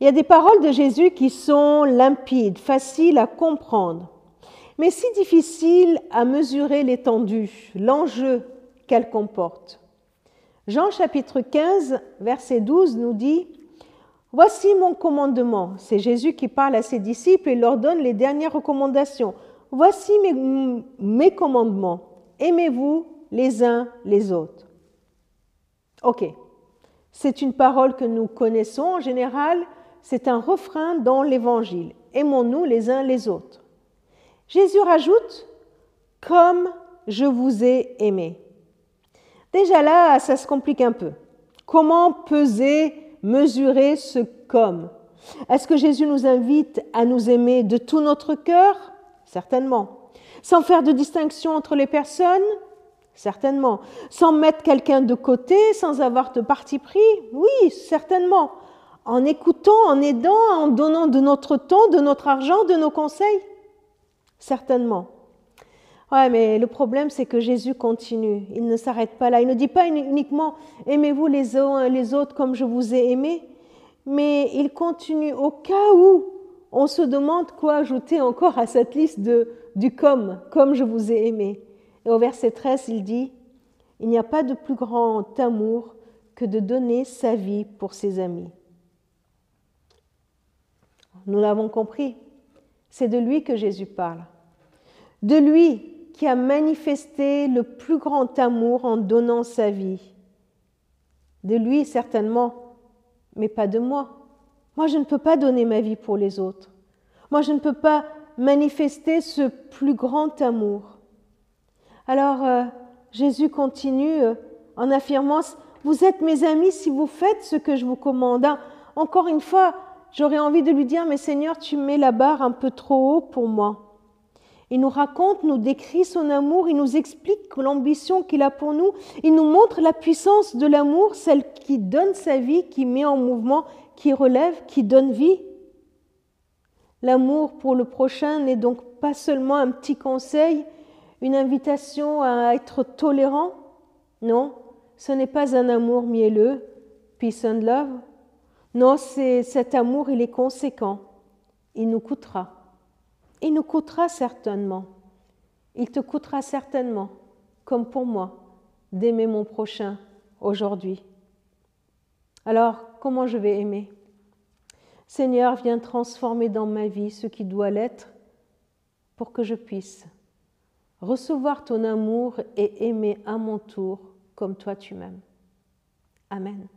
Il y a des paroles de Jésus qui sont limpides, faciles à comprendre, mais si difficiles à mesurer l'étendue, l'enjeu qu'elles comportent. Jean chapitre 15, verset 12 nous dit, Voici mon commandement. C'est Jésus qui parle à ses disciples et leur donne les dernières recommandations. Voici mes, commandements. Aimez-vous les uns les autres. Ok, c'est une parole que nous connaissons en général, c'est un refrain dans l'Évangile. Aimons-nous les uns les autres. Jésus rajoute, comme je vous ai aimé. Déjà là, ça se complique un peu. Comment peser, mesurer ce comme? Est-ce que Jésus nous invite à nous aimer de tout notre cœur? Certainement. Sans faire de distinction entre les personnes? Certainement. Sans mettre quelqu'un de côté, sans avoir de parti pris? Oui, certainement en écoutant, en aidant, en donnant de notre temps, de notre argent, de nos conseils? Certainement. Ouais, mais le problème, c'est que Jésus continue. Il ne s'arrête pas là. Il ne dit pas uniquement aimez-vous les uns les autres comme je vous ai aimé, mais il continue au cas où on se demande quoi ajouter encore à cette liste de, du comme, comme je vous ai aimé. Et au verset 13, il dit Il n'y a pas de plus grand amour que de donner sa vie pour ses amis. Nous l'avons compris. C'est de lui que Jésus parle. De lui qui a manifesté le plus grand amour en donnant sa vie. De lui, certainement, mais pas de moi. Moi, je ne peux pas donner ma vie pour les autres. Moi, je ne peux pas manifester ce plus grand amour. Alors, euh, Jésus continue euh, en affirmant, Vous êtes mes amis si vous faites ce que je vous commande. Encore une fois, j'aurais envie de lui dire, mais Seigneur, tu mets la barre un peu trop haut pour moi. Il nous raconte, nous décrit son amour, il nous explique l'ambition qu'il a pour nous, il nous montre la puissance de l'amour, celle qui donne sa vie, qui met en mouvement, qui relève, qui donne vie. L'amour pour le prochain n'est donc pas seulement un petit conseil, une invitation à être tolérant. Non, ce n'est pas un amour mielleux, peace and love, non, cet amour, il est conséquent. Il nous coûtera. Il nous coûtera certainement. Il te coûtera certainement, comme pour moi, d'aimer mon prochain aujourd'hui. Alors, comment je vais aimer? Seigneur, viens transformer dans ma vie ce qui doit l'être pour que je puisse recevoir ton amour et aimer à mon tour comme toi tu m'aimes. Amen.